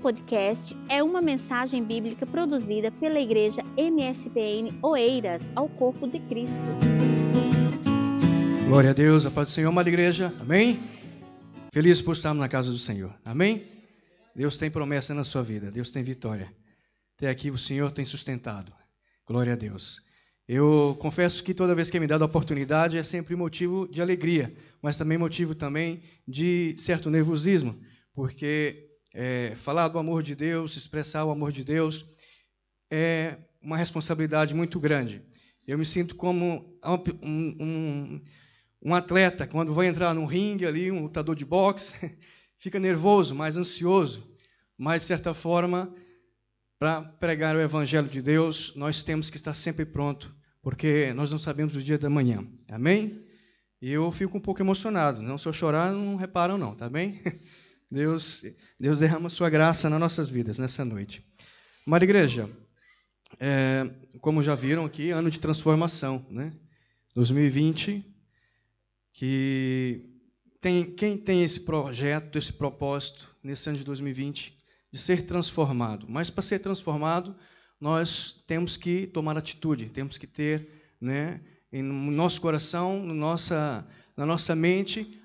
podcast é uma mensagem bíblica produzida pela Igreja MSPN Oeiras ao Corpo de Cristo. Glória a Deus, a paz do Senhor, amada igreja. Amém? Feliz por estarmos na casa do Senhor. Amém? Deus tem promessa na sua vida, Deus tem vitória. Até aqui o Senhor tem sustentado. Glória a Deus. Eu confesso que toda vez que é me dado a oportunidade é sempre motivo de alegria, mas também motivo também de certo nervosismo, porque é, falar do amor de Deus, expressar o amor de Deus, é uma responsabilidade muito grande. Eu me sinto como um, um, um atleta, quando vai entrar num ringue ali, um lutador de boxe, fica nervoso, mais ansioso, mas, de certa forma, para pregar o Evangelho de Deus, nós temos que estar sempre pronto, porque nós não sabemos o dia da manhã. Amém? E eu fico um pouco emocionado. Não, se eu chorar, não reparam, não, tá bem? Deus, Deus derrama sua graça nas nossas vidas nessa noite. Mas, igreja, é, como já viram aqui, ano de transformação, né? 2020, que tem, quem tem esse projeto, esse propósito nesse ano de 2020 de ser transformado. Mas para ser transformado, nós temos que tomar atitude, temos que ter, né, no nosso coração, no nossa, na nossa mente,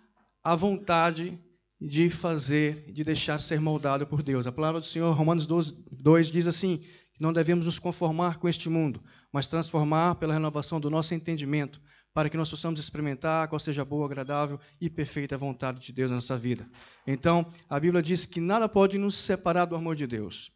a vontade de fazer, de deixar ser moldado por Deus. A palavra do Senhor, Romanos 12, 2, diz assim: que não devemos nos conformar com este mundo, mas transformar pela renovação do nosso entendimento, para que nós possamos experimentar qual seja a boa, agradável e perfeita vontade de Deus na nossa vida. Então, a Bíblia diz que nada pode nos separar do amor de Deus,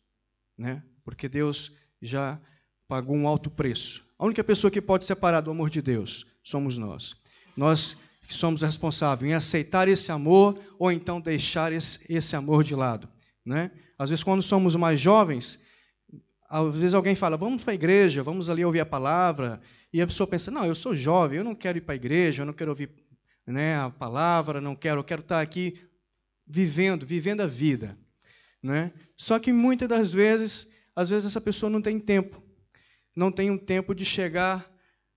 né? porque Deus já pagou um alto preço. A única pessoa que pode separar do amor de Deus somos nós. Nós que somos responsáveis em aceitar esse amor ou então deixar esse, esse amor de lado. Né? Às vezes, quando somos mais jovens, às vezes alguém fala, vamos para a igreja, vamos ali ouvir a palavra, e a pessoa pensa, não, eu sou jovem, eu não quero ir para a igreja, eu não quero ouvir né, a palavra, não quero, eu quero estar aqui vivendo, vivendo a vida. Né? Só que muitas das vezes, às vezes essa pessoa não tem tempo, não tem um tempo de chegar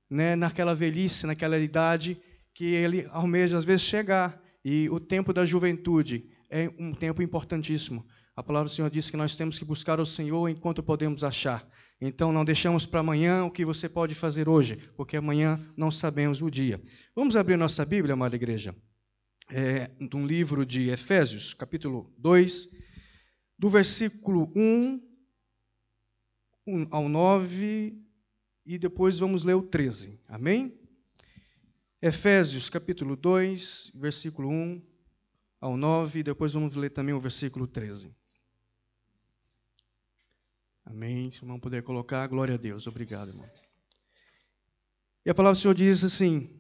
né, naquela velhice, naquela idade que ele almeja às vezes chegar. E o tempo da juventude é um tempo importantíssimo. A palavra do Senhor diz que nós temos que buscar o Senhor enquanto podemos achar. Então não deixamos para amanhã o que você pode fazer hoje, porque amanhã não sabemos o dia. Vamos abrir nossa Bíblia, amada igreja, é, um livro de Efésios, capítulo 2, do versículo 1 ao 9, e depois vamos ler o 13. Amém? Efésios capítulo 2, versículo 1 ao 9, e depois vamos ler também o versículo 13. Amém. Se o irmão puder colocar, glória a Deus. Obrigado, irmão. E a palavra do Senhor diz assim: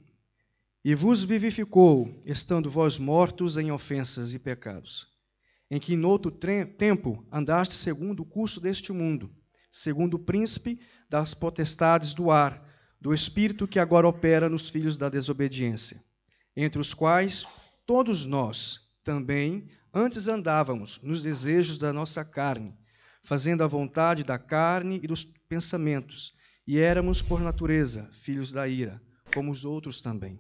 E vos vivificou, estando vós mortos em ofensas e pecados, em que em outro tempo andaste segundo o curso deste mundo, segundo o príncipe das potestades do ar do espírito que agora opera nos filhos da desobediência, entre os quais todos nós também antes andávamos nos desejos da nossa carne, fazendo a vontade da carne e dos pensamentos, e éramos por natureza filhos da ira, como os outros também.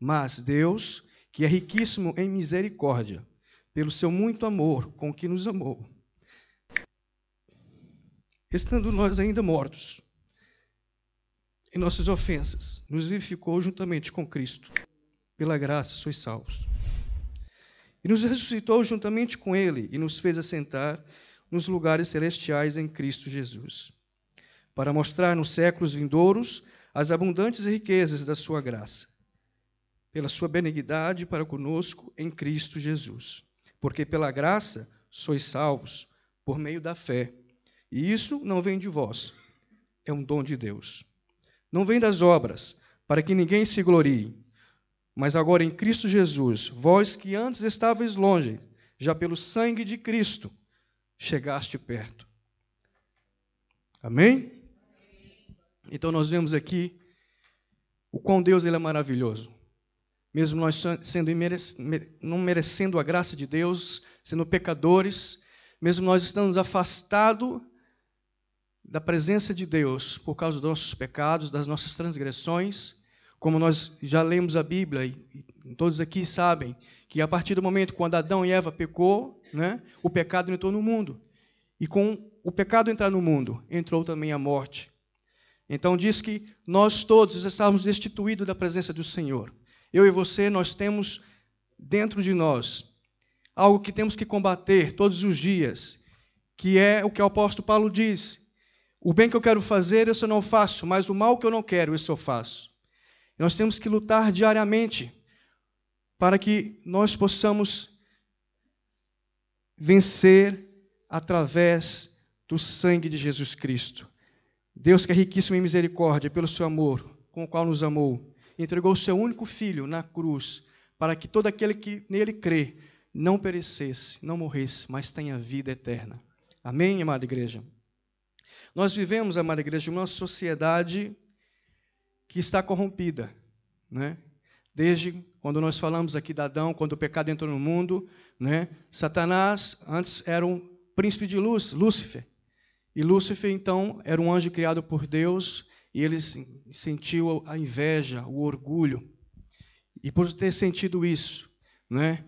Mas Deus, que é riquíssimo em misericórdia, pelo seu muito amor com que nos amou, estando nós ainda mortos em nossas ofensas, nos vivificou juntamente com Cristo. Pela graça sois salvos. E nos ressuscitou juntamente com Ele e nos fez assentar nos lugares celestiais em Cristo Jesus, para mostrar nos séculos vindouros as abundantes riquezas da Sua graça, pela Sua benignidade para conosco em Cristo Jesus. Porque pela graça sois salvos, por meio da fé. E isso não vem de vós, é um dom de Deus não vem das obras, para que ninguém se glorie. Mas agora em Cristo Jesus, vós que antes estáveis longe, já pelo sangue de Cristo, chegaste perto. Amém? Então nós vemos aqui o quão Deus ele é maravilhoso. Mesmo nós sendo não merecendo a graça de Deus, sendo pecadores, mesmo nós estando afastados da presença de Deus por causa dos nossos pecados, das nossas transgressões, como nós já lemos a Bíblia e todos aqui sabem que a partir do momento quando Adão e Eva pecou, né, o pecado entrou no mundo. E com o pecado entrar no mundo, entrou também a morte. Então diz que nós todos estávamos destituídos da presença do Senhor. Eu e você, nós temos dentro de nós algo que temos que combater todos os dias, que é o que o apóstolo Paulo diz: o bem que eu quero fazer, isso eu não faço, mas o mal que eu não quero, isso eu faço. Nós temos que lutar diariamente para que nós possamos vencer através do sangue de Jesus Cristo. Deus que é riquíssimo em misericórdia, pelo seu amor, com o qual nos amou, entregou o seu único filho na cruz, para que todo aquele que nele crê não perecesse, não morresse, mas tenha vida eterna. Amém, amada igreja? Nós vivemos, amada igreja, uma sociedade que está corrompida, né? Desde quando nós falamos aqui de Adão, quando o pecado entrou no mundo, né? Satanás antes era um príncipe de luz, Lúcifer. E Lúcifer, então, era um anjo criado por Deus e ele sentiu a inveja, o orgulho. E por ter sentido isso, né,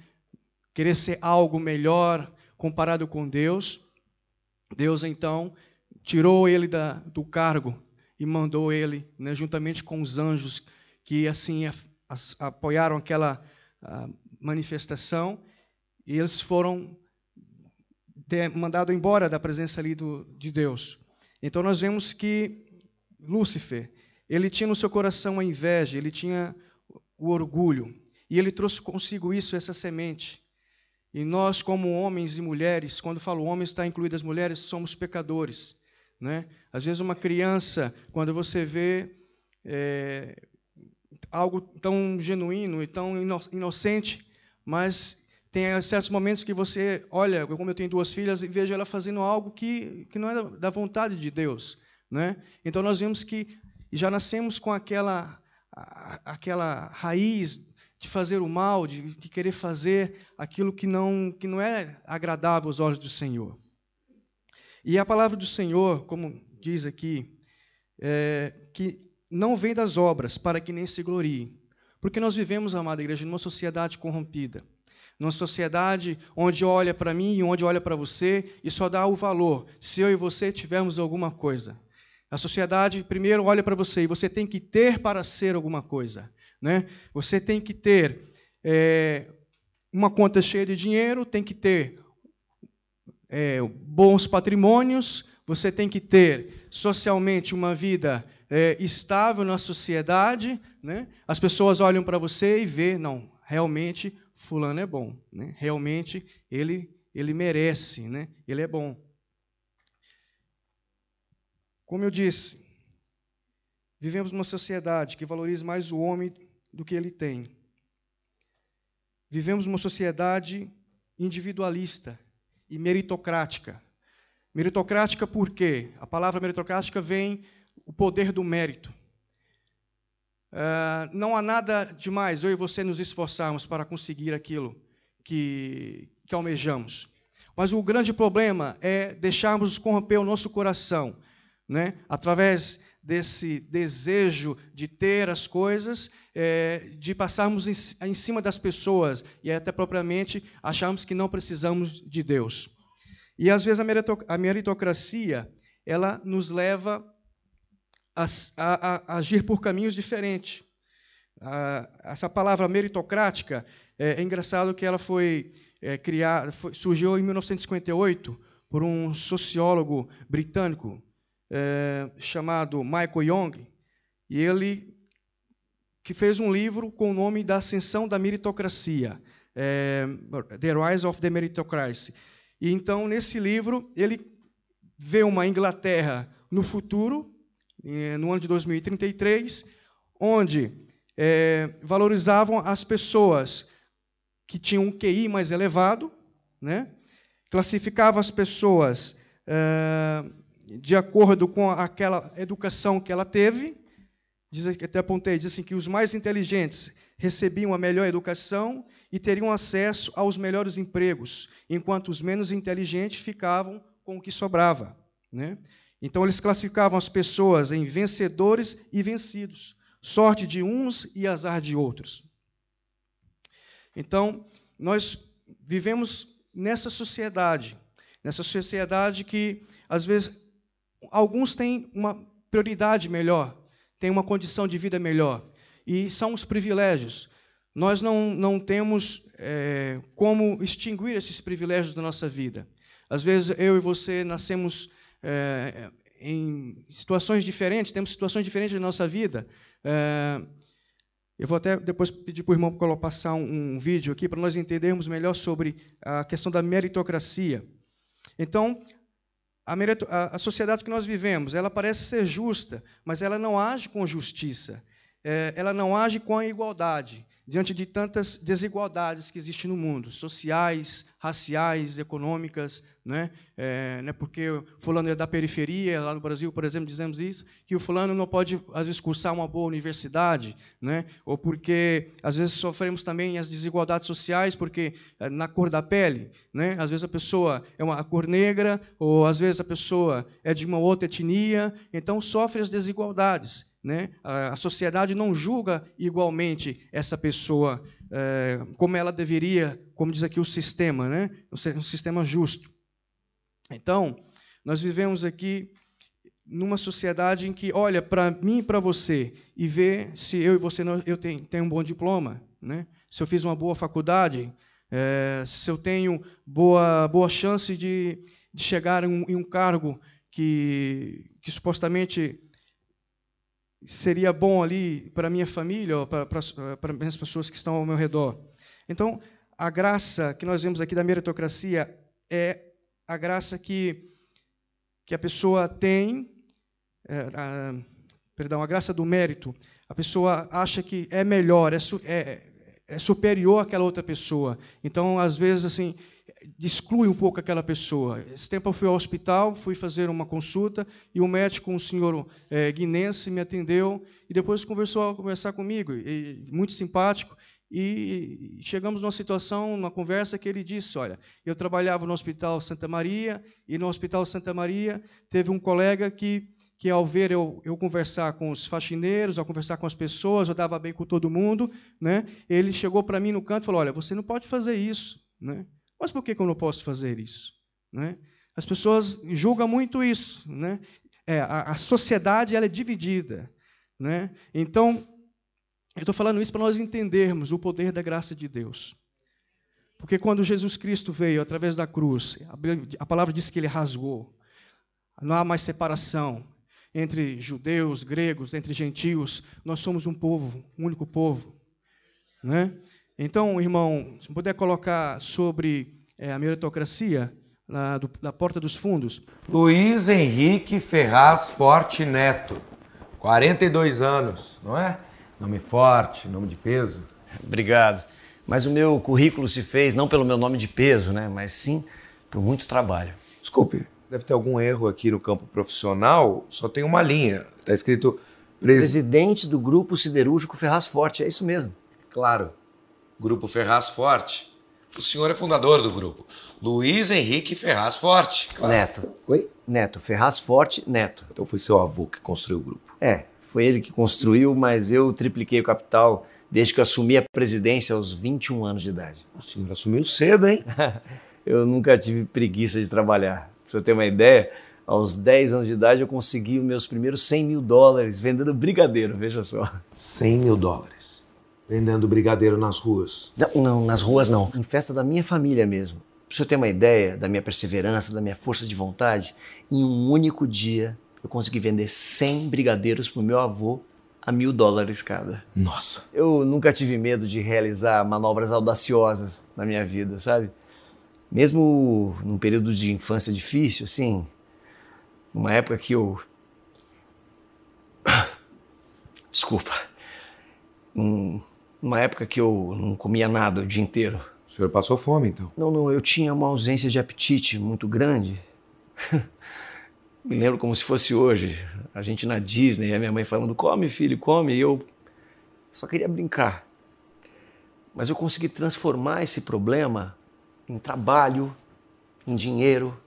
querer ser algo melhor comparado com Deus, Deus então tirou ele da, do cargo e mandou ele, né, juntamente com os anjos que assim a, a, apoiaram aquela manifestação, e eles foram mandado embora da presença ali do, de Deus. Então nós vemos que Lúcifer, ele tinha no seu coração a inveja, ele tinha o orgulho, e ele trouxe consigo isso, essa semente. E nós, como homens e mulheres, quando falo homens, está incluídas as mulheres, somos pecadores. Né? Às vezes, uma criança, quando você vê é, algo tão genuíno e tão inocente, mas tem certos momentos que você olha, como eu tenho duas filhas, e vejo ela fazendo algo que, que não é da vontade de Deus. Né? Então nós vemos que já nascemos com aquela, aquela raiz de fazer o mal, de, de querer fazer aquilo que não, que não é agradável aos olhos do Senhor. E a palavra do Senhor, como diz aqui, é, que não vem das obras para que nem se glorie. Porque nós vivemos, amada igreja, numa sociedade corrompida numa sociedade onde olha para mim e onde olha para você e só dá o valor se eu e você tivermos alguma coisa. A sociedade primeiro olha para você e você tem que ter para ser alguma coisa. Né? Você tem que ter é, uma conta cheia de dinheiro, tem que ter é, bons patrimônios, você tem que ter socialmente uma vida é, estável na sociedade. Né? As pessoas olham para você e vê, não, realmente fulano é bom, né? realmente ele, ele merece, né? ele é bom. Como eu disse, vivemos numa sociedade que valoriza mais o homem do que ele tem. Vivemos numa sociedade individualista e meritocrática. Meritocrática por quê? A palavra meritocrática vem o poder do mérito. Uh, não há nada demais eu e você nos esforçarmos para conseguir aquilo que, que almejamos. Mas o grande problema é deixarmos corromper o nosso coração, né? através desse desejo de ter as coisas, é, de passarmos em, em, cima das pessoas e até propriamente acharmos que não precisamos de Deus. E às vezes a meritocracia ela nos leva a, a, a agir por caminhos diferentes. essa palavra meritocrática é, é, engraçado que ela foi é, criada, foi, surgiu em 1958 por um sociólogo britânico é, chamado Michael Young, e ele que fez um livro com o nome da Ascensão da Meritocracia, é, The Rise of the Meritocracy. E então nesse livro ele vê uma Inglaterra no futuro no ano de 2033, onde é, valorizavam as pessoas que tinham um QI mais elevado, né? classificavam as pessoas é, de acordo com aquela educação que ela teve. Diz, até apontei, diz assim, que os mais inteligentes recebiam a melhor educação e teriam acesso aos melhores empregos, enquanto os menos inteligentes ficavam com o que sobrava. Né? Então, eles classificavam as pessoas em vencedores e vencidos. sorte de uns e azar de outros. Então, nós vivemos nessa sociedade, nessa sociedade que, às vezes, alguns têm uma prioridade melhor, têm uma condição de vida melhor, e são os privilégios. Nós não, não temos é, como extinguir esses privilégios da nossa vida. Às vezes, eu e você nascemos é, em situações diferentes, temos situações diferentes na nossa vida. É, eu vou até depois pedir para o irmão passar um vídeo aqui para nós entendermos melhor sobre a questão da meritocracia. Então, a, sociedade que nós vivemos, ela parece ser justa, mas ela não age com justiça. É, ela não age com a igualdade diante de tantas desigualdades que existem no mundo, sociais, raciais, econômicas, né? É, né, porque fulano é da periferia, lá no Brasil, por exemplo, dizemos isso, que o fulano não pode, às vezes, cursar uma boa universidade, né? ou porque, às vezes, sofremos também as desigualdades sociais, porque é, na cor da pele, né? às vezes a pessoa é uma cor negra, ou às vezes a pessoa é de uma outra etnia, então sofre as desigualdades. Né? A sociedade não julga igualmente essa pessoa é, como ela deveria, como diz aqui o sistema, né? um sistema justo. Então, nós vivemos aqui numa sociedade em que olha para mim e para você e vê se eu e você eu tenho, tenho um bom diploma, né? se eu fiz uma boa faculdade, é, se eu tenho boa, boa chance de, de chegar em um, em um cargo que, que supostamente seria bom ali para minha família para, para, para as pessoas que estão ao meu redor. Então, a graça que nós vemos aqui da meritocracia é a graça que, que a pessoa tem, é, a, perdão, a graça do mérito, a pessoa acha que é melhor, é, é, é superior àquela outra pessoa. Então, às vezes, assim, exclui um pouco aquela pessoa. Esse tempo eu fui ao hospital, fui fazer uma consulta e o médico, um senhor é, guinense, me atendeu e depois conversou a conversar comigo, e, muito simpático. E chegamos numa situação, numa conversa, que ele disse: Olha, eu trabalhava no Hospital Santa Maria, e no Hospital Santa Maria teve um colega que, que ao ver eu, eu conversar com os faxineiros, ao conversar com as pessoas, eu dava bem com todo mundo, né? ele chegou para mim no canto e falou: Olha, você não pode fazer isso. Né? Mas por que, que eu não posso fazer isso? Né? As pessoas julgam muito isso. Né? É, a, a sociedade ela é dividida. Né? Então, eu estou falando isso para nós entendermos o poder da graça de Deus. Porque quando Jesus Cristo veio através da cruz, a palavra diz que ele rasgou. Não há mais separação entre judeus, gregos, entre gentios. Nós somos um povo, um único povo. Né? Então, irmão, se puder colocar sobre é, a meritocracia na, do, da porta dos fundos. Luiz Henrique Ferraz Forte Neto, 42 anos, não é? Nome forte, nome de peso. Obrigado. Mas o meu currículo se fez não pelo meu nome de peso, né? Mas sim por muito trabalho. Desculpe, deve ter algum erro aqui no campo profissional. Só tem uma linha. Está escrito pres... presidente do Grupo Siderúrgico Ferraz Forte. É isso mesmo. Claro. Grupo Ferraz Forte. O senhor é fundador do grupo. Luiz Henrique Ferraz Forte. Claro. Neto. Oi? Neto. Ferraz Forte Neto. Então foi seu avô que construiu o grupo. É, foi ele que construiu, mas eu tripliquei o capital desde que eu assumi a presidência aos 21 anos de idade. O senhor assumiu cedo, hein? eu nunca tive preguiça de trabalhar. Pra você ter uma ideia, aos 10 anos de idade eu consegui os meus primeiros 100 mil dólares vendendo brigadeiro, veja só. 100 mil dólares? Vendendo brigadeiro nas ruas? Não, não, nas ruas não. Em festa da minha família mesmo. Pra você ter uma ideia da minha perseverança, da minha força de vontade, em um único dia eu consegui vender 100 brigadeiros pro meu avô a mil dólares cada. Nossa! Eu nunca tive medo de realizar manobras audaciosas na minha vida, sabe? Mesmo num período de infância difícil, assim, numa época que eu. Desculpa. Numa época que eu não comia nada o dia inteiro. O senhor passou fome, então? Não, não, eu tinha uma ausência de apetite muito grande. Me lembro como se fosse hoje, a gente na Disney, a minha mãe falando: come, filho, come, e eu só queria brincar. Mas eu consegui transformar esse problema em trabalho, em dinheiro.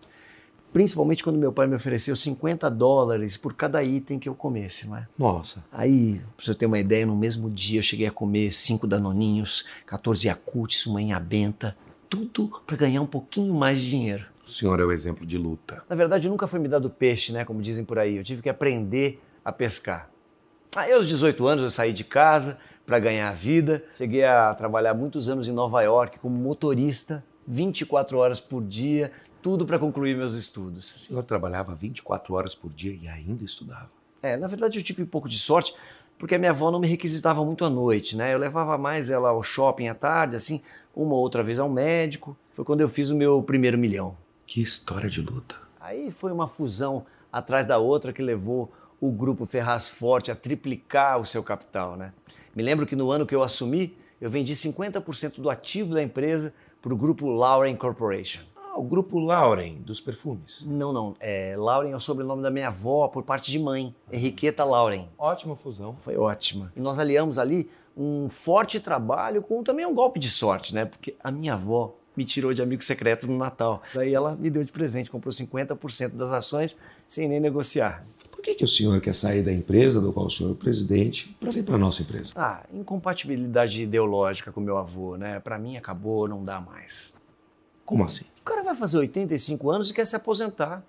Principalmente quando meu pai me ofereceu 50 dólares por cada item que eu comesse, não é? Nossa. Aí, pra você ter uma ideia, no mesmo dia eu cheguei a comer 5 danoninhos, 14 Yakults, uma inha benta, tudo para ganhar um pouquinho mais de dinheiro. O senhor é o exemplo de luta. Na verdade, nunca foi me dado peixe, né? Como dizem por aí. Eu tive que aprender a pescar. Aí, aos 18 anos, eu saí de casa para ganhar a vida. Cheguei a trabalhar muitos anos em Nova York como motorista, 24 horas por dia, tudo para concluir meus estudos. O senhor trabalhava 24 horas por dia e ainda estudava. É, na verdade eu tive um pouco de sorte, porque a minha avó não me requisitava muito à noite, né? Eu levava mais ela ao shopping à tarde, assim, uma ou outra vez ao médico. Foi quando eu fiz o meu primeiro milhão. Que história de luta. Aí foi uma fusão atrás da outra que levou o grupo Ferraz Forte a triplicar o seu capital, né? Me lembro que no ano que eu assumi, eu vendi 50% do ativo da empresa para o grupo Lauren Corporation. Ah, o grupo Lauren, dos perfumes. Não, não. É, Lauren é o sobrenome da minha avó por parte de mãe. Henriqueta Lauren. Ótima fusão. Foi ótima. E nós aliamos ali um forte trabalho com também um golpe de sorte, né? Porque a minha avó me tirou de amigo secreto no Natal. Daí ela me deu de presente, comprou 50% das ações sem nem negociar. Por que, que o senhor quer sair da empresa do qual o senhor é presidente para vir para nossa empresa? Ah, incompatibilidade ideológica com meu avô, né? Para mim acabou, não dá mais. Como assim? O cara vai fazer 85 anos e quer se aposentar.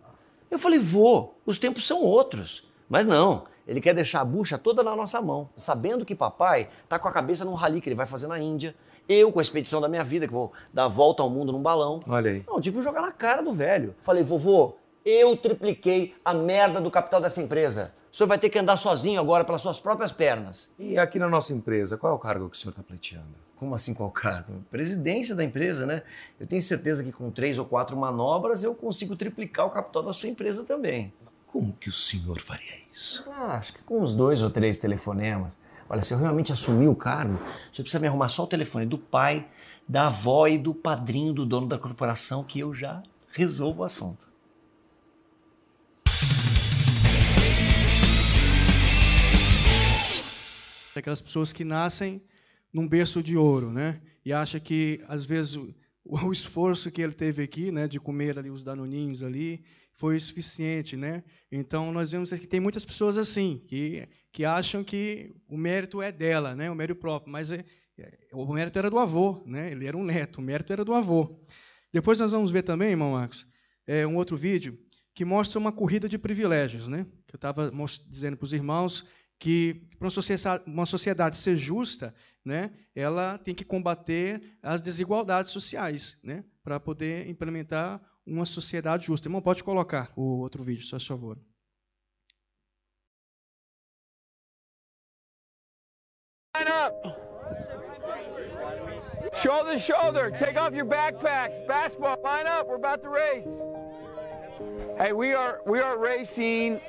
Eu falei, vô, os tempos são outros. Mas não, ele quer deixar a bucha toda na nossa mão, sabendo que papai tá com a cabeça num rally que ele vai fazer na Índia, eu com a expedição da minha vida, que vou dar a volta ao mundo num balão. Olha aí. Não, eu tive que jogar na cara do velho. Falei, vovô, eu tripliquei a merda do capital dessa empresa. O senhor vai ter que andar sozinho agora pelas suas próprias pernas. E aqui na nossa empresa, qual é o cargo que o senhor está pleiteando? Como assim qual cargo? Presidência da empresa, né? Eu tenho certeza que com três ou quatro manobras eu consigo triplicar o capital da sua empresa também. Como que o senhor faria isso? Ah, acho que com uns dois ou três telefonemas. Olha, se eu realmente assumir o cargo, você precisa me arrumar só o telefone do pai, da avó e do padrinho do dono da corporação que eu já resolvo o assunto. Aquelas pessoas que nascem num berço de ouro, né? E acha que às vezes o, o esforço que ele teve aqui, né, de comer ali os danoninhos ali, foi suficiente, né? Então nós vemos que tem muitas pessoas assim que que acham que o mérito é dela, né? O mérito próprio, mas é, o mérito era do avô, né? Ele era um neto, o mérito era do avô. Depois nós vamos ver também, irmão Marcos, é, um outro vídeo que mostra uma corrida de privilégios, né? Que eu estava dizendo para os irmãos que para uma sociedade, uma sociedade ser justa, né, ela tem que combater as desigualdades sociais, né, para poder implementar uma sociedade justa. Irmão, pode colocar o outro vídeo, se faz favor. Line up. Shoulder to shoulder. Take off your backpacks. Basketball. Line up. We're about to race. Hey, we are we are racing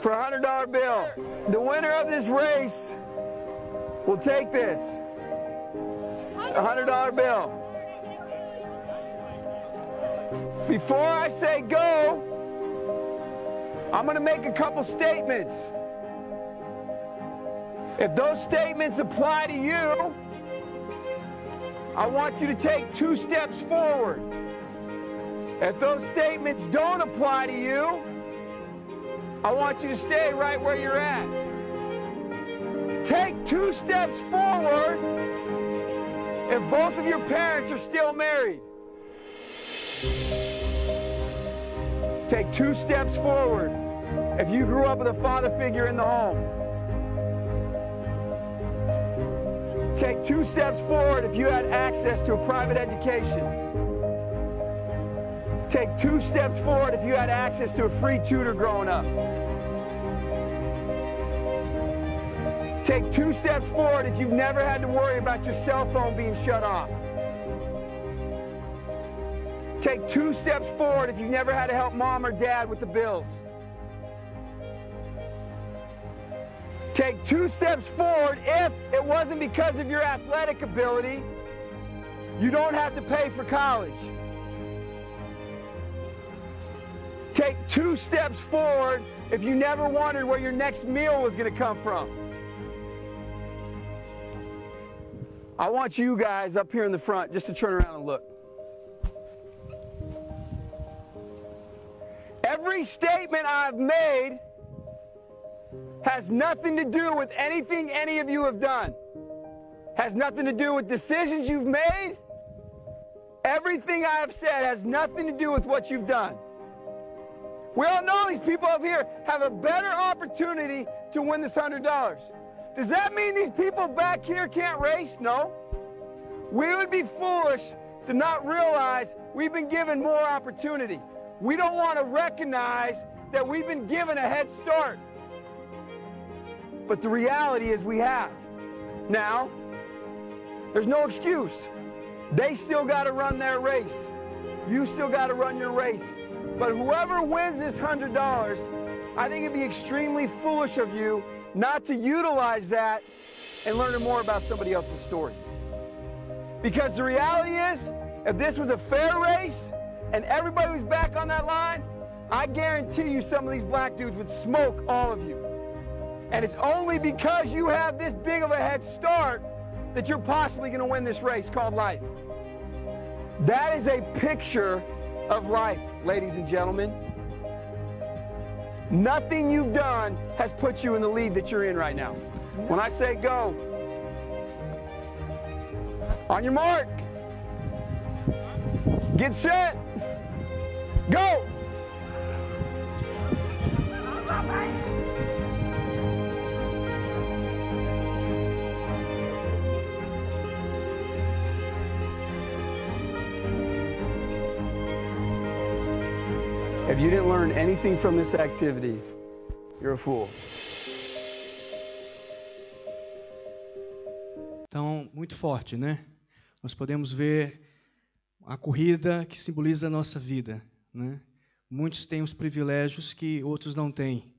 for a hundred dollar bill. The winner of this race will take this. It's a hundred dollar bill. Before I say go, I'm gonna make a couple statements. If those statements apply to you, I want you to take two steps forward. If those statements don't apply to you, I want you to stay right where you're at. Take two steps forward if both of your parents are still married. Take two steps forward if you grew up with a father figure in the home. Take two steps forward if you had access to a private education. Take two steps forward if you had access to a free tutor growing up. Take two steps forward if you've never had to worry about your cell phone being shut off. Take two steps forward if you've never had to help mom or dad with the bills. Take two steps forward if it wasn't because of your athletic ability, you don't have to pay for college. Take two steps forward if you never wondered where your next meal was going to come from. I want you guys up here in the front just to turn around and look. Every statement I've made has nothing to do with anything any of you have done. Has nothing to do with decisions you've made. Everything I have said has nothing to do with what you've done. We all know these people up here have a better opportunity to win this $100. Does that mean these people back here can't race? No. We would be foolish to not realize we've been given more opportunity. We don't want to recognize that we've been given a head start. But the reality is we have. Now, there's no excuse. They still got to run their race. You still got to run your race. But whoever wins this $100, I think it'd be extremely foolish of you not to utilize that and learn more about somebody else's story. Because the reality is, if this was a fair race and everybody was back on that line, I guarantee you some of these black dudes would smoke all of you. And it's only because you have this big of a head start that you're possibly going to win this race called life. That is a picture of life, ladies and gentlemen. Nothing you've done has put you in the lead that you're in right now. When I say go, on your mark, get set, go. If you didn't learn anything from this activity, you're a fool. Então, muito forte, né? Nós podemos ver a corrida que simboliza a nossa vida, né? Muitos têm os privilégios que outros não têm.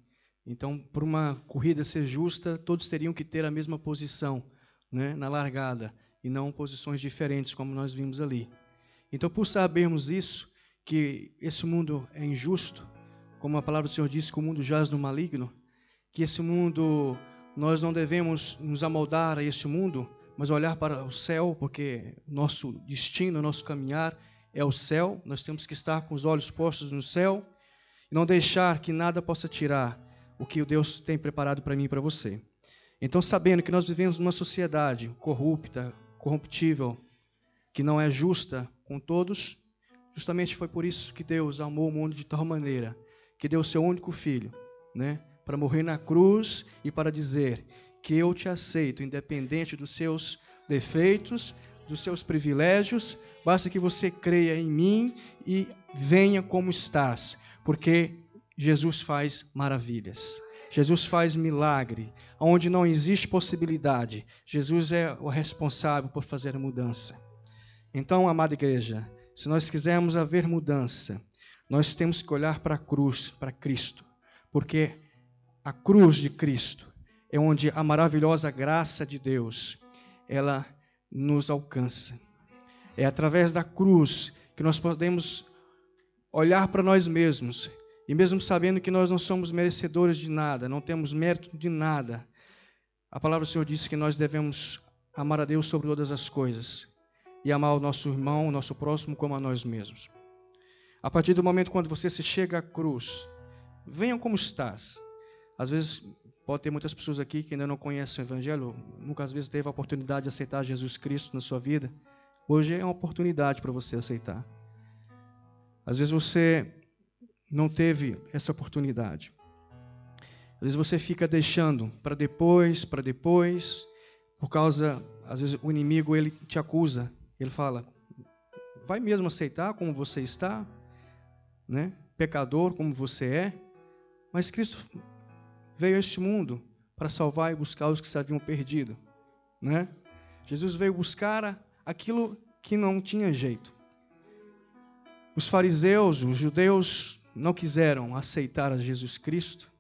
Então, para uma corrida ser justa, todos teriam que ter a mesma posição, né, na largada, e não posições diferentes como nós vimos ali. Então, por sabermos isso, que esse mundo é injusto, como a palavra do Senhor diz que o mundo jaz no maligno, que esse mundo nós não devemos nos amoldar a esse mundo, mas olhar para o céu, porque nosso destino, nosso caminhar é o céu. Nós temos que estar com os olhos postos no céu e não deixar que nada possa tirar o que o Deus tem preparado para mim e para você. Então, sabendo que nós vivemos numa sociedade corrupta, corruptível, que não é justa com todos, Justamente foi por isso que Deus amou o mundo de tal maneira que deu o seu único filho, né, para morrer na cruz e para dizer que eu te aceito, independente dos seus defeitos, dos seus privilégios, basta que você creia em mim e venha como estás, porque Jesus faz maravilhas. Jesus faz milagre. Onde não existe possibilidade, Jesus é o responsável por fazer a mudança. Então, amada igreja, se nós quisermos haver mudança, nós temos que olhar para a cruz, para Cristo, porque a cruz de Cristo é onde a maravilhosa graça de Deus ela nos alcança. É através da cruz que nós podemos olhar para nós mesmos. E mesmo sabendo que nós não somos merecedores de nada, não temos mérito de nada, a palavra do Senhor diz que nós devemos amar a Deus sobre todas as coisas e amar o nosso irmão, o nosso próximo, como a nós mesmos. A partir do momento quando você se chega à cruz, venham como estás. Às vezes pode ter muitas pessoas aqui que ainda não conhecem o Evangelho, nunca às vezes teve a oportunidade de aceitar Jesus Cristo na sua vida. Hoje é uma oportunidade para você aceitar. Às vezes você não teve essa oportunidade. Às vezes você fica deixando para depois, para depois, por causa, às vezes o inimigo ele te acusa ele fala: vai mesmo aceitar como você está, né? Pecador como você é, mas Cristo veio a este mundo para salvar e buscar os que se haviam perdido, né? Jesus veio buscar aquilo que não tinha jeito. Os fariseus, os judeus não quiseram aceitar a Jesus Cristo.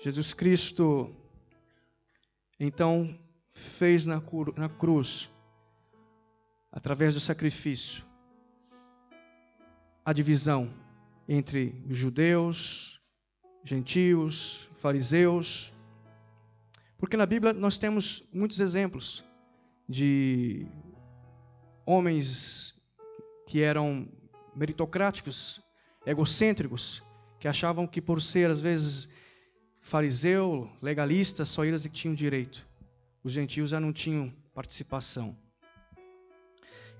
Jesus Cristo então fez na, cruz através do sacrifício, a divisão entre judeus, gentios, fariseus. Porque na Bíblia nós temos muitos exemplos de homens que eram meritocráticos, egocêntricos, que achavam que por ser, às vezes, fariseu, legalista, só eles que tinham direito. Os gentios já não tinham participação.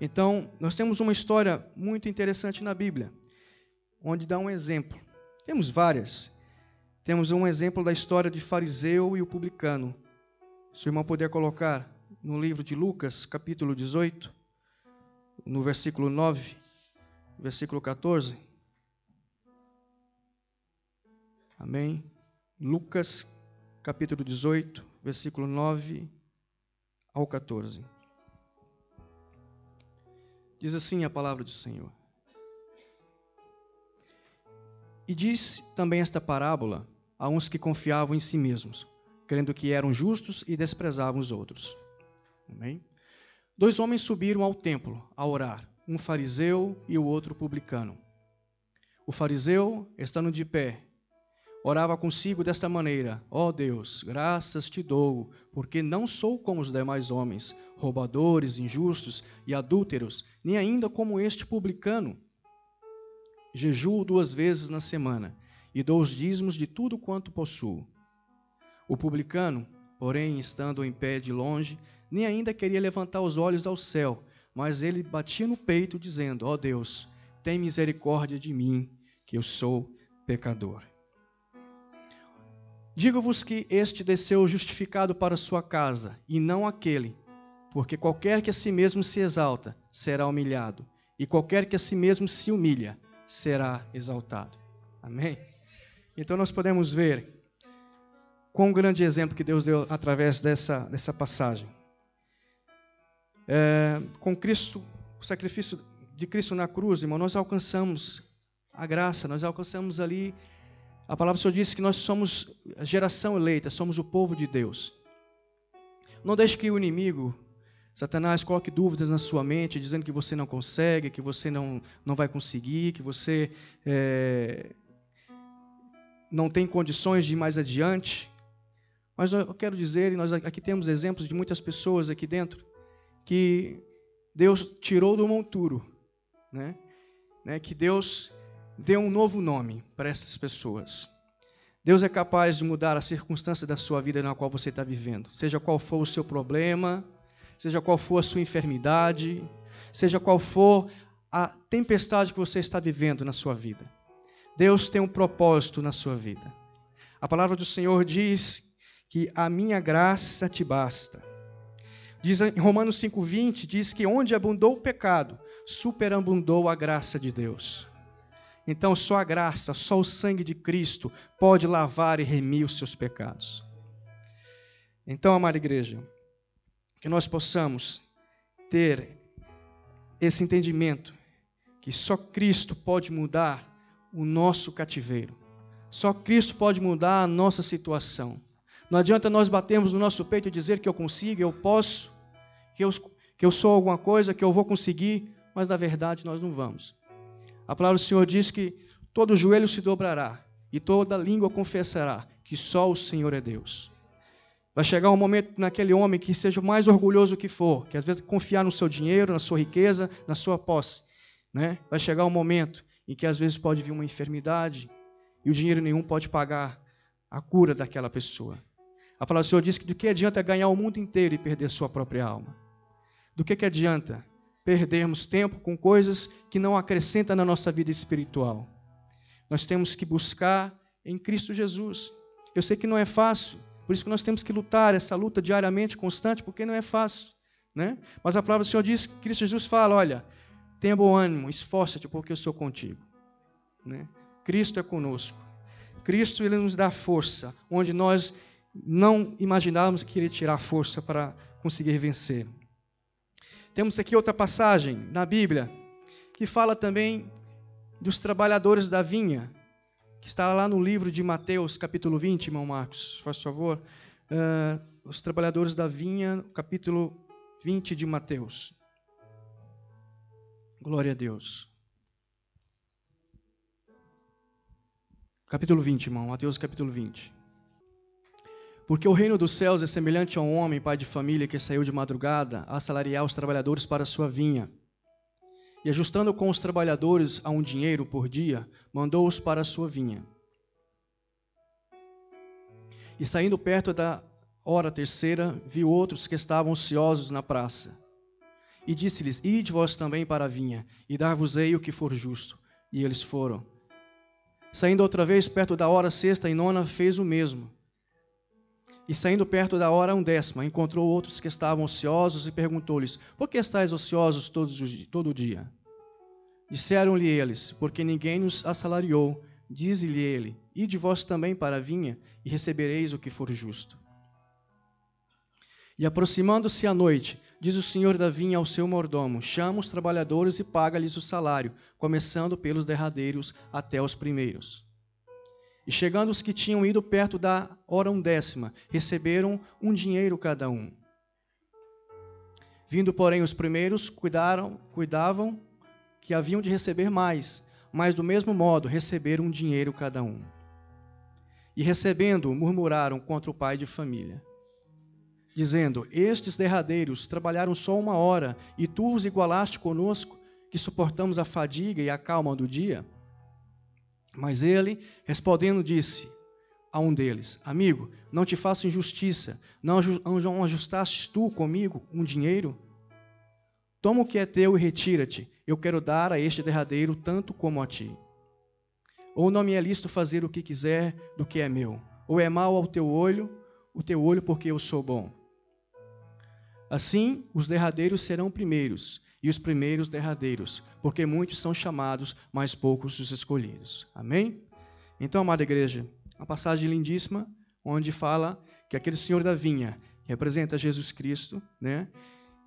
Então, nós temos uma história muito interessante na Bíblia, onde dá um exemplo. Temos várias. Temos um exemplo da história de fariseu e o publicano. Se o irmão puder colocar no livro de Lucas, capítulo 18, no versículo 9, versículo 14. Amém. Lucas, capítulo 18, versículo 9 ao 14. Diz assim a palavra do Senhor. E disse também esta parábola a uns que confiavam em si mesmos, crendo que eram justos e desprezavam os outros. Amém? Dois homens subiram ao templo a orar, um fariseu e o outro publicano. O fariseu, estando de pé, orava consigo desta maneira: Ó oh Deus, graças te dou, porque não sou como os demais homens, roubadores, injustos e adúlteros, nem ainda como este publicano. Jejuo duas vezes na semana e dou os dízimos de tudo quanto possuo. O publicano, porém, estando em pé de longe, nem ainda queria levantar os olhos ao céu, mas ele batia no peito, dizendo: Ó oh Deus, tem misericórdia de mim, que eu sou pecador. Digo-vos que este desceu justificado para sua casa, e não aquele, porque qualquer que a si mesmo se exalta, será humilhado, e qualquer que a si mesmo se humilha, será exaltado. Amém? Então nós podemos ver quão grande exemplo que Deus deu através dessa, dessa passagem. É, com Cristo, o sacrifício de Cristo na cruz, irmão, nós alcançamos a graça, nós alcançamos ali a palavra do Senhor diz que nós somos a geração eleita, somos o povo de Deus. Não deixe que o inimigo, Satanás, coloque dúvidas na sua mente, dizendo que você não consegue, que você não, não vai conseguir, que você é, não tem condições de ir mais adiante. Mas eu quero dizer, e nós aqui temos exemplos de muitas pessoas aqui dentro, que Deus tirou do monturo, né? né? que Deus dê um novo nome para essas pessoas. Deus é capaz de mudar a circunstância da sua vida na qual você está vivendo, seja qual for o seu problema, seja qual for a sua enfermidade, seja qual for a tempestade que você está vivendo na sua vida. Deus tem um propósito na sua vida. A palavra do Senhor diz que a minha graça te basta. Diz em Romanos 5:20 diz que onde abundou o pecado, superabundou a graça de Deus. Então, só a graça, só o sangue de Cristo pode lavar e remir os seus pecados. Então, amada igreja, que nós possamos ter esse entendimento que só Cristo pode mudar o nosso cativeiro. Só Cristo pode mudar a nossa situação. Não adianta nós batermos no nosso peito e dizer que eu consigo, eu posso, que eu, que eu sou alguma coisa, que eu vou conseguir, mas na verdade nós não vamos. A palavra do Senhor diz que todo joelho se dobrará e toda língua confessará que só o Senhor é Deus. Vai chegar um momento naquele homem que seja o mais orgulhoso que for, que às vezes confiar no seu dinheiro, na sua riqueza, na sua posse. Né? Vai chegar um momento em que às vezes pode vir uma enfermidade e o dinheiro nenhum pode pagar a cura daquela pessoa. A palavra do Senhor diz que do que adianta ganhar o mundo inteiro e perder sua própria alma? Do que, que adianta perdermos tempo com coisas que não acrescentam na nossa vida espiritual. Nós temos que buscar em Cristo Jesus. Eu sei que não é fácil, por isso que nós temos que lutar essa luta diariamente, constante, porque não é fácil. Né? Mas a palavra do Senhor diz, Cristo Jesus fala, olha, tenha bom ânimo, esforça-te, porque eu sou contigo. Né? Cristo é conosco. Cristo ele nos dá força, onde nós não imaginávamos que ele tirar força para conseguir vencer. Temos aqui outra passagem na Bíblia que fala também dos trabalhadores da vinha, que está lá no livro de Mateus, capítulo 20, irmão Marcos, faz favor. Uh, os trabalhadores da vinha, capítulo 20 de Mateus. Glória a Deus. Capítulo 20, irmão, Mateus capítulo 20. Porque o reino dos céus é semelhante a um homem, pai de família, que saiu de madrugada a assalariar os trabalhadores para a sua vinha. E ajustando com os trabalhadores a um dinheiro por dia, mandou-os para a sua vinha. E saindo perto da hora terceira, viu outros que estavam ociosos na praça. E disse-lhes: Ide vós também para a vinha, e dar-vos-ei o que for justo. E eles foram. Saindo outra vez perto da hora sexta e nona, fez o mesmo. E saindo perto da hora undécima, encontrou outros que estavam ociosos e perguntou-lhes: Por que estáis ociosos todos os, todo o dia? Disseram-lhe eles: Porque ninguém nos assalariou. Diz-lhe ele: Ide vós também para a vinha, e recebereis o que for justo. E aproximando-se a noite, diz o senhor da vinha ao seu mordomo: Chama os trabalhadores e paga-lhes o salário, começando pelos derradeiros até os primeiros. E chegando os que tinham ido perto da hora undécima, receberam um dinheiro cada um. Vindo, porém, os primeiros, cuidaram, cuidavam que haviam de receber mais, mas do mesmo modo receberam um dinheiro cada um. E recebendo, murmuraram contra o pai de família, dizendo: Estes derradeiros trabalharam só uma hora, e tu os igualaste conosco, que suportamos a fadiga e a calma do dia? Mas ele, respondendo, disse a um deles: Amigo, não te faço injustiça, não ajustastes tu comigo um dinheiro? Toma o que é teu e retira-te. Eu quero dar a este derradeiro tanto como a ti. Ou não me é lícito fazer o que quiser do que é meu. Ou é mal ao teu olho, o teu olho porque eu sou bom. Assim, os derradeiros serão primeiros, e os primeiros derradeiros, porque muitos são chamados, mas poucos os escolhidos. Amém? Então, amada igreja, uma passagem lindíssima, onde fala que aquele senhor da vinha representa Jesus Cristo, né?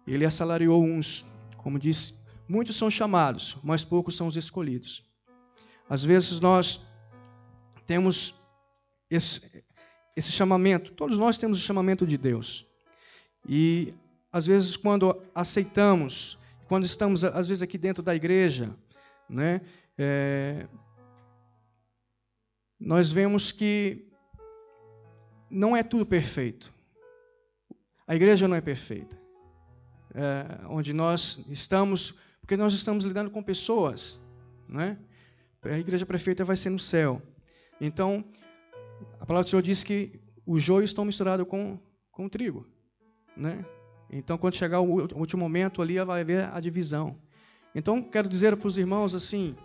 Ele assalariou uns, como disse, muitos são chamados, mas poucos são os escolhidos. Às vezes nós temos esse, esse chamamento, todos nós temos o chamamento de Deus. E às vezes quando aceitamos, quando estamos às vezes aqui dentro da igreja, né, é, nós vemos que não é tudo perfeito. A igreja não é perfeita é, onde nós estamos, porque nós estamos lidando com pessoas, né? A igreja perfeita vai ser no céu. Então, a palavra do Senhor diz que os joios estão misturados com, com o trigo, né? Então, quando chegar o último momento ali, vai haver a divisão. Então, quero dizer para os irmãos assim,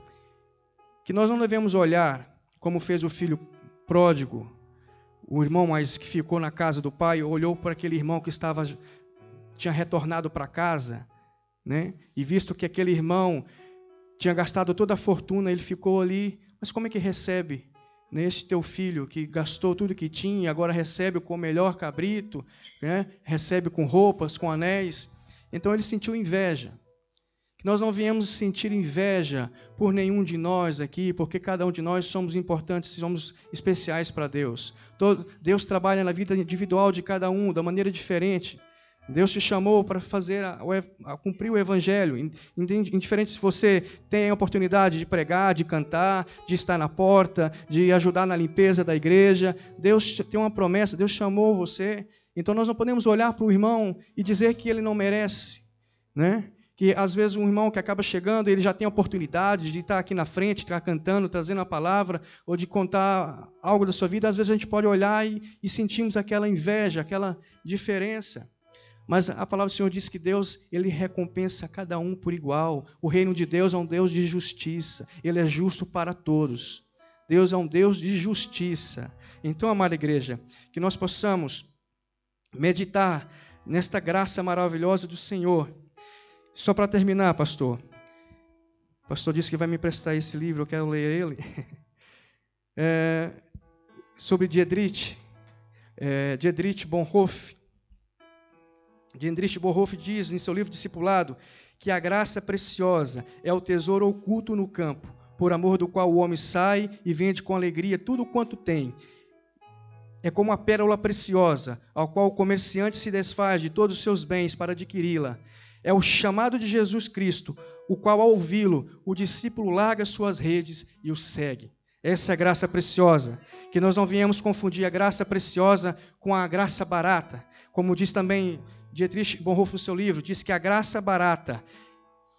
que nós não devemos olhar como fez o filho pródigo, o irmão mais que ficou na casa do pai, olhou para aquele irmão que estava tinha retornado para casa, né? E visto que aquele irmão tinha gastado toda a fortuna, ele ficou ali. Mas como é que recebe né, este teu filho que gastou tudo que tinha e agora recebe com o melhor cabrito, né? recebe com roupas, com anéis? Então ele sentiu inveja. Que nós não viemos sentir inveja por nenhum de nós aqui, porque cada um de nós somos importantes, somos especiais para Deus. Deus trabalha na vida individual de cada um da maneira diferente. Deus te chamou para fazer a, a, cumprir o evangelho. Indiferente se você tem a oportunidade de pregar, de cantar, de estar na porta, de ajudar na limpeza da igreja, Deus tem uma promessa, Deus chamou você. Então nós não podemos olhar para o irmão e dizer que ele não merece, né? Que às vezes um irmão que acaba chegando, ele já tem a oportunidade de estar aqui na frente, estar cantando, trazendo a palavra, ou de contar algo da sua vida, às vezes a gente pode olhar e, e sentimos aquela inveja, aquela diferença. Mas a palavra do Senhor diz que Deus, ele recompensa cada um por igual. O reino de Deus é um Deus de justiça. Ele é justo para todos. Deus é um Deus de justiça. Então, amada igreja, que nós possamos meditar nesta graça maravilhosa do Senhor. Só para terminar, pastor. O pastor disse que vai me emprestar esse livro, eu quero ler ele. É, sobre Dietrich, é, Bonhoeffer. Dietrich Bonhoeffer diz em seu livro Discipulado que a graça preciosa é o tesouro oculto no campo, por amor do qual o homem sai e vende com alegria tudo quanto tem. É como a pérola preciosa, ao qual o comerciante se desfaz de todos os seus bens para adquiri-la. É o chamado de Jesus Cristo, o qual, ao ouvi-lo, o discípulo larga suas redes e o segue. Essa é a graça preciosa. Que nós não viemos confundir a graça preciosa com a graça barata. Como diz também Dietrich Bonhoeffer no seu livro, diz que a graça barata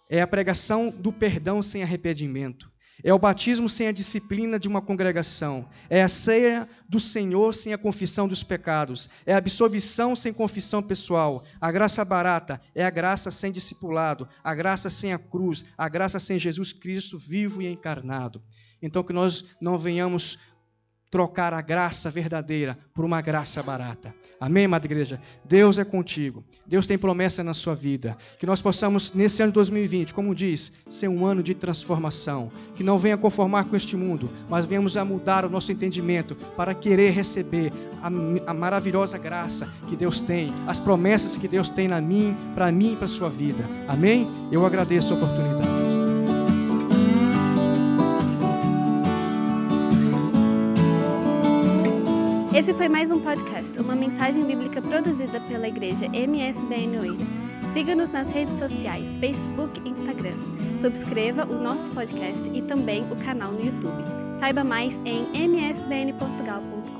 É a pregação do perdão sem arrependimento. É o batismo sem a disciplina de uma congregação. É a ceia do Senhor sem a confissão dos pecados. É a absolvição sem confissão pessoal. A graça barata é a graça sem discipulado. A graça sem a cruz. A graça sem Jesus Cristo vivo e encarnado. Então, que nós não venhamos trocar a graça verdadeira por uma graça barata. Amém, amada igreja? Deus é contigo. Deus tem promessa na sua vida. Que nós possamos, nesse ano de 2020, como diz, ser um ano de transformação. Que não venha conformar com este mundo, mas venhamos a mudar o nosso entendimento para querer receber a, a maravilhosa graça que Deus tem, as promessas que Deus tem na mim, para mim e para sua vida. Amém? Eu agradeço a oportunidade. Esse foi mais um podcast, uma mensagem bíblica produzida pela igreja MSBN Oeiras. Siga-nos nas redes sociais, Facebook e Instagram. Subscreva o nosso podcast e também o canal no YouTube. Saiba mais em msbnportugal.com.